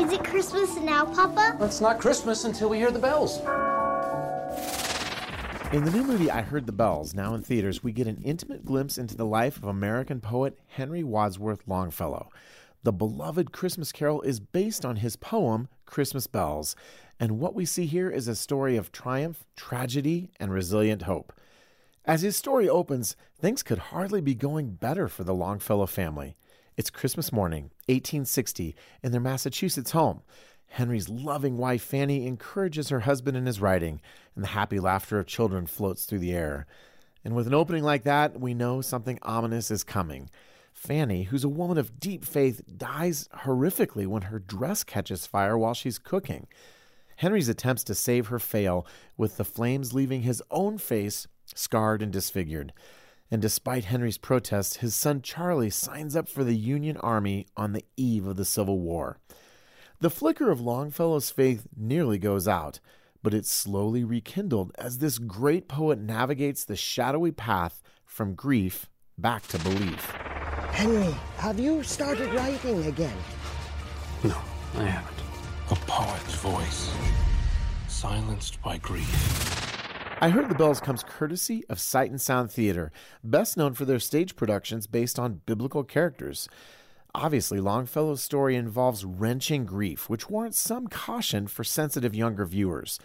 Is it Christmas now, Papa? It's not Christmas until we hear the bells. In the new movie I Heard the Bells, now in theaters, we get an intimate glimpse into the life of American poet Henry Wadsworth Longfellow. The beloved Christmas carol is based on his poem, Christmas Bells, and what we see here is a story of triumph, tragedy, and resilient hope. As his story opens, things could hardly be going better for the Longfellow family. It's Christmas morning, 1860, in their Massachusetts home. Henry's loving wife Fanny encourages her husband in his writing, and the happy laughter of children floats through the air. And with an opening like that, we know something ominous is coming. Fanny, who's a woman of deep faith, dies horrifically when her dress catches fire while she's cooking. Henry's attempts to save her fail, with the flames leaving his own face scarred and disfigured. And despite Henry's protests, his son Charlie signs up for the Union Army on the eve of the Civil War. The flicker of Longfellow's faith nearly goes out, but it's slowly rekindled as this great poet navigates the shadowy path from grief back to belief. Henry, have you started writing again? No, I haven't. A poet's voice, silenced by grief. I Heard the Bells comes courtesy of Sight and Sound Theater, best known for their stage productions based on biblical characters. Obviously, Longfellow's story involves wrenching grief, which warrants some caution for sensitive younger viewers.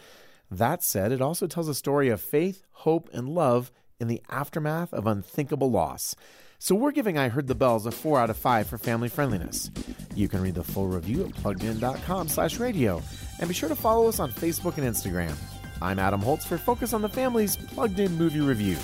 That said, it also tells a story of faith, hope, and love in the aftermath of unthinkable loss. So we're giving I Heard the Bells a 4 out of 5 for family friendliness. You can read the full review at pluggedin.com slash radio, and be sure to follow us on Facebook and Instagram. I'm Adam Holz for Focus on the Family's Plugged In Movie Review.